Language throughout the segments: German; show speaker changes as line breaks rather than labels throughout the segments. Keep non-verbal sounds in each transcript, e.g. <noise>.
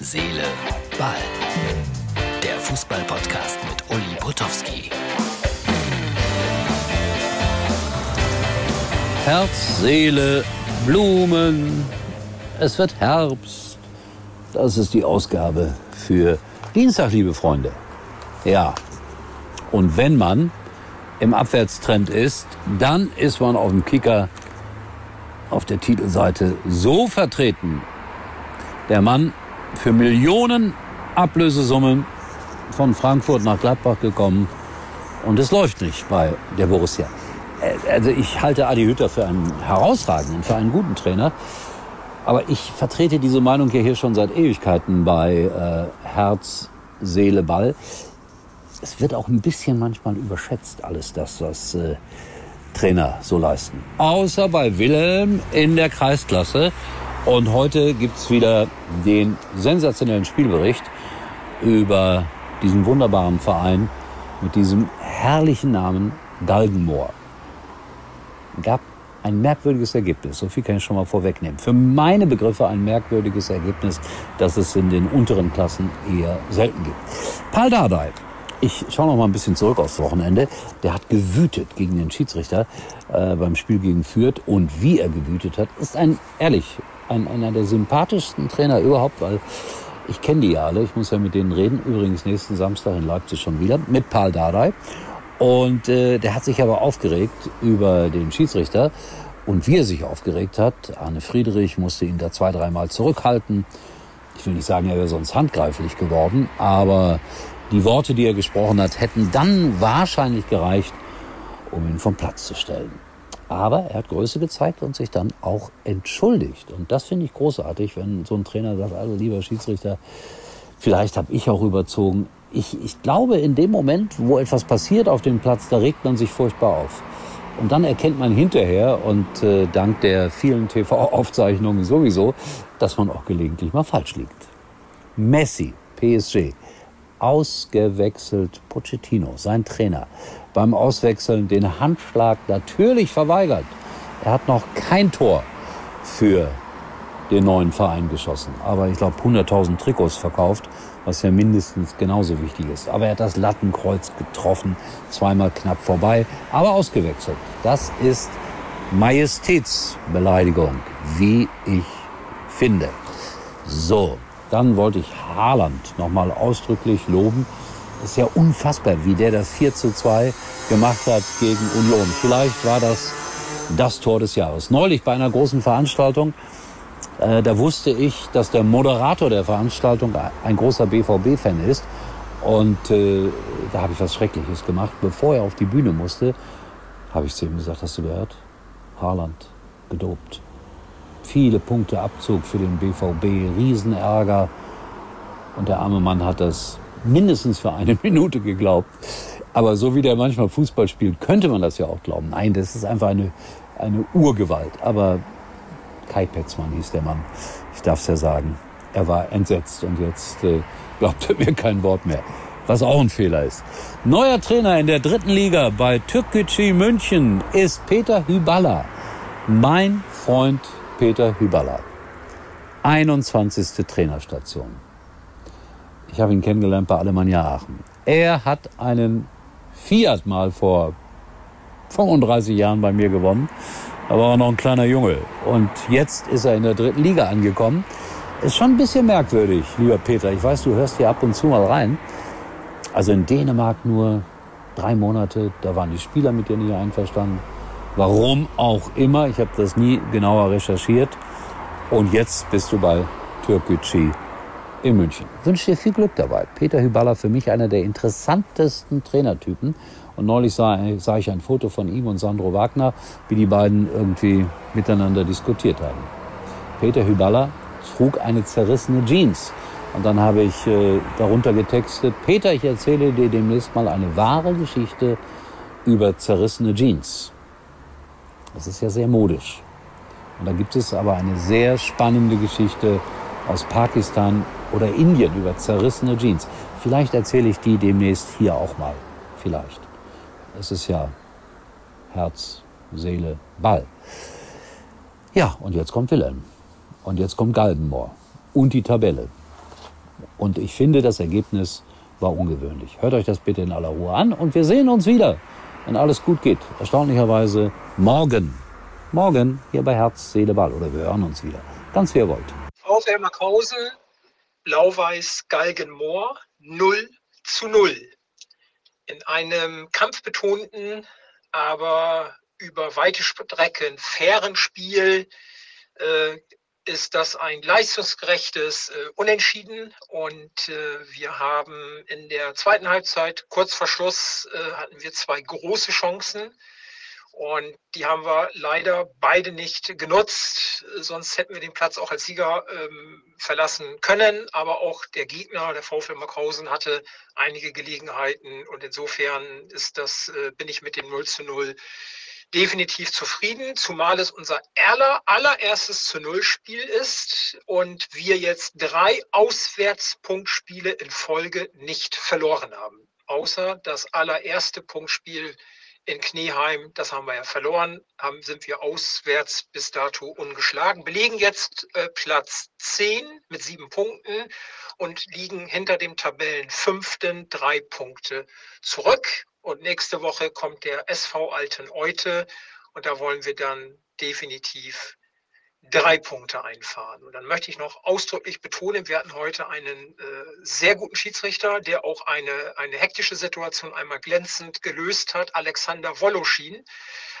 Seele, Ball. Der Fußball-Podcast mit Uli Potowski.
Herz, Seele, Blumen. Es wird Herbst. Das ist die Ausgabe für Dienstag, liebe Freunde. Ja. Und wenn man im Abwärtstrend ist, dann ist man auf dem Kicker auf der Titelseite so vertreten. Der Mann für Millionen Ablösesummen von Frankfurt nach Gladbach gekommen und es läuft nicht bei der Borussia. Äh, also ich halte Adi Hütter für einen herausragenden, für einen guten Trainer. Aber ich vertrete diese Meinung ja hier schon seit Ewigkeiten bei äh, Herz, Seele, Ball. Es wird auch ein bisschen manchmal überschätzt, alles das, was äh, Trainer so leisten. Außer bei Wilhelm in der Kreisklasse. Und heute gibt's wieder den sensationellen Spielbericht über diesen wunderbaren Verein mit diesem herrlichen Namen Galgenmoor. Gab ein merkwürdiges Ergebnis, so viel kann ich schon mal vorwegnehmen. Für meine Begriffe ein merkwürdiges Ergebnis, das es in den unteren Klassen eher selten gibt. Paul Dardai, ich schaue noch mal ein bisschen zurück aufs Wochenende. Der hat gewütet gegen den Schiedsrichter äh, beim Spiel gegen Fürth. Und wie er gewütet hat, ist ein, ehrlich, ein, einer der sympathischsten Trainer überhaupt, weil ich kenne die ja alle, ich muss ja mit denen reden. Übrigens nächsten Samstag in Leipzig schon wieder mit Paul Dardai. Und äh, der hat sich aber aufgeregt über den Schiedsrichter. Und wie er sich aufgeregt hat, Arne Friedrich musste ihn da zwei, dreimal zurückhalten. Ich will nicht sagen, er wäre sonst handgreiflich geworden, aber die Worte, die er gesprochen hat, hätten dann wahrscheinlich gereicht, um ihn vom Platz zu stellen. Aber er hat Größe gezeigt und sich dann auch entschuldigt. Und das finde ich großartig, wenn so ein Trainer sagt, also lieber Schiedsrichter, vielleicht habe ich auch überzogen. Ich, ich glaube, in dem Moment, wo etwas passiert auf dem Platz, da regt man sich furchtbar auf. Und dann erkennt man hinterher und äh, dank der vielen TV-Aufzeichnungen sowieso, dass man auch gelegentlich mal falsch liegt. Messi, PSG, ausgewechselt Pochettino, sein Trainer beim Auswechseln den Handschlag natürlich verweigert. Er hat noch kein Tor für den neuen Verein geschossen. Aber ich glaube 100.000 Trikots verkauft, was ja mindestens genauso wichtig ist. Aber er hat das Lattenkreuz getroffen, zweimal knapp vorbei, aber ausgewechselt. Das ist Majestätsbeleidigung, wie ich finde. So, dann wollte ich Haaland nochmal ausdrücklich loben ist ja unfassbar, wie der das 4 zu 2 gemacht hat gegen Union. Vielleicht war das das Tor des Jahres. Neulich bei einer großen Veranstaltung, äh, da wusste ich, dass der Moderator der Veranstaltung ein großer BVB-Fan ist. Und äh, da habe ich was Schreckliches gemacht. Bevor er auf die Bühne musste, habe ich zu ihm gesagt, hast du gehört? Haaland gedopt. Viele Punkte Abzug für den BVB, Riesenärger. Und der arme Mann hat das mindestens für eine <laughs> Minute geglaubt. Aber so wie der manchmal Fußball spielt, könnte man das ja auch glauben. Nein, das ist einfach eine, eine Urgewalt. Aber Kai Petzmann hieß der Mann. Ich darf es ja sagen. Er war entsetzt und jetzt äh, glaubt er mir kein Wort mehr. Was auch ein Fehler ist. Neuer Trainer in der dritten Liga bei Türkgücü München ist Peter Hyballa. Mein Freund Peter Hyballa. 21. Trainerstation. Ich habe ihn kennengelernt bei Alemannia Aachen. Er hat einen Fiat mal vor 35 Jahren bei mir gewonnen. Da war er noch ein kleiner Junge. Und jetzt ist er in der dritten Liga angekommen. Ist schon ein bisschen merkwürdig, lieber Peter. Ich weiß, du hörst hier ab und zu mal rein. Also in Dänemark nur drei Monate, da waren die Spieler mit dir nicht einverstanden. Warum auch immer, ich habe das nie genauer recherchiert. Und jetzt bist du bei Türkgücü in München. Ich wünsche dir viel Glück dabei. Peter Hyballa für mich einer der interessantesten Trainertypen. Und neulich sah, sah ich ein Foto von ihm und Sandro Wagner, wie die beiden irgendwie miteinander diskutiert haben. Peter Hyballa trug eine zerrissene Jeans. Und dann habe ich äh, darunter getextet, Peter, ich erzähle dir demnächst mal eine wahre Geschichte über zerrissene Jeans. Das ist ja sehr modisch. Und da gibt es aber eine sehr spannende Geschichte aus Pakistan oder Indien über zerrissene Jeans. Vielleicht erzähle ich die demnächst hier auch mal. Vielleicht. Es ist ja Herz, Seele, Ball. Ja, und jetzt kommt Wilhelm. Und jetzt kommt Galgenmoor. Und die Tabelle. Und ich finde, das Ergebnis war ungewöhnlich. Hört euch das bitte in aller Ruhe an und wir sehen uns wieder, wenn alles gut geht. Erstaunlicherweise morgen. Morgen hier bei Herz, Seele, Ball. Oder wir hören uns wieder. Ganz wie ihr wollt.
VfL Markhausen, Blau-Weiß Galgenmoor 0 zu 0. In einem kampfbetonten, aber über weite Strecken fairen Spiel äh, ist das ein leistungsgerechtes äh, Unentschieden und äh, wir haben in der zweiten Halbzeit kurz vor Schluss äh, hatten wir zwei große Chancen und die haben wir leider beide nicht genutzt. Sonst hätten wir den Platz auch als Sieger ähm, verlassen können. Aber auch der Gegner, der VfL Markhausen, hatte einige Gelegenheiten. Und insofern ist das, äh, bin ich mit dem 0 zu 0 definitiv zufrieden, zumal es unser aller, allererstes zu Null Spiel ist und wir jetzt drei Auswärtspunktspiele in Folge nicht verloren haben. Außer das allererste Punktspiel in Knieheim, das haben wir ja verloren, haben, sind wir auswärts bis dato ungeschlagen, belegen jetzt äh, Platz 10 mit sieben Punkten und liegen hinter dem Tabellenfünften drei Punkte zurück. Und nächste Woche kommt der SV Alten Eute und da wollen wir dann definitiv drei Punkte einfahren. Und dann möchte ich noch ausdrücklich betonen, wir hatten heute einen äh, sehr guten Schiedsrichter, der auch eine, eine hektische Situation einmal glänzend gelöst hat. Alexander Woloschin,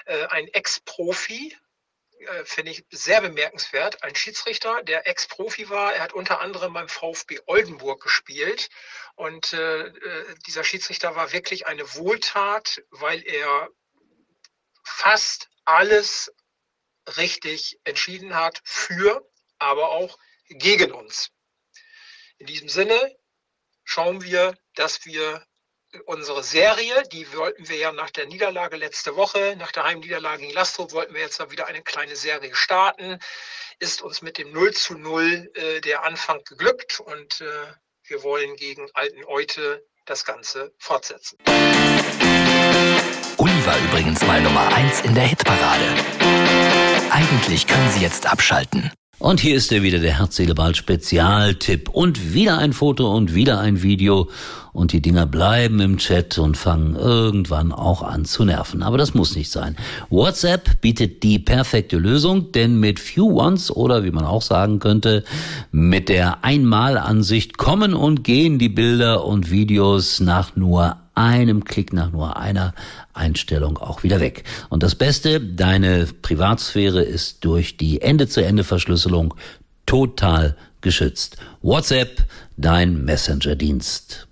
äh, ein Ex-Profi, äh, finde ich sehr bemerkenswert. Ein Schiedsrichter, der Ex-Profi war. Er hat unter anderem beim VfB Oldenburg gespielt. Und äh, äh, dieser Schiedsrichter war wirklich eine Wohltat, weil er fast alles richtig entschieden hat für, aber auch gegen uns. In diesem Sinne schauen wir, dass wir unsere Serie, die wollten wir ja nach der Niederlage letzte Woche, nach der Heimniederlage gegen Lastro, wollten wir jetzt wieder eine kleine Serie starten. Ist uns mit dem 0 zu 0 äh, der Anfang geglückt und äh, wir wollen gegen Alten Eute das Ganze fortsetzen.
Uli war übrigens mal Nummer 1 in der Hitparade. Eigentlich können Sie jetzt abschalten.
Und hier ist er wieder, der Herz-Seele-Ball Spezialtipp. Und wieder ein Foto und wieder ein Video. Und die Dinger bleiben im Chat und fangen irgendwann auch an zu nerven. Aber das muss nicht sein. WhatsApp bietet die perfekte Lösung, denn mit Few Ones oder wie man auch sagen könnte, mit der Einmalansicht kommen und gehen die Bilder und Videos nach nur einem Klick nach nur einer Einstellung auch wieder weg. Und das Beste, deine Privatsphäre ist durch die Ende-zu-Ende-Verschlüsselung total geschützt. WhatsApp, dein Messenger-Dienst.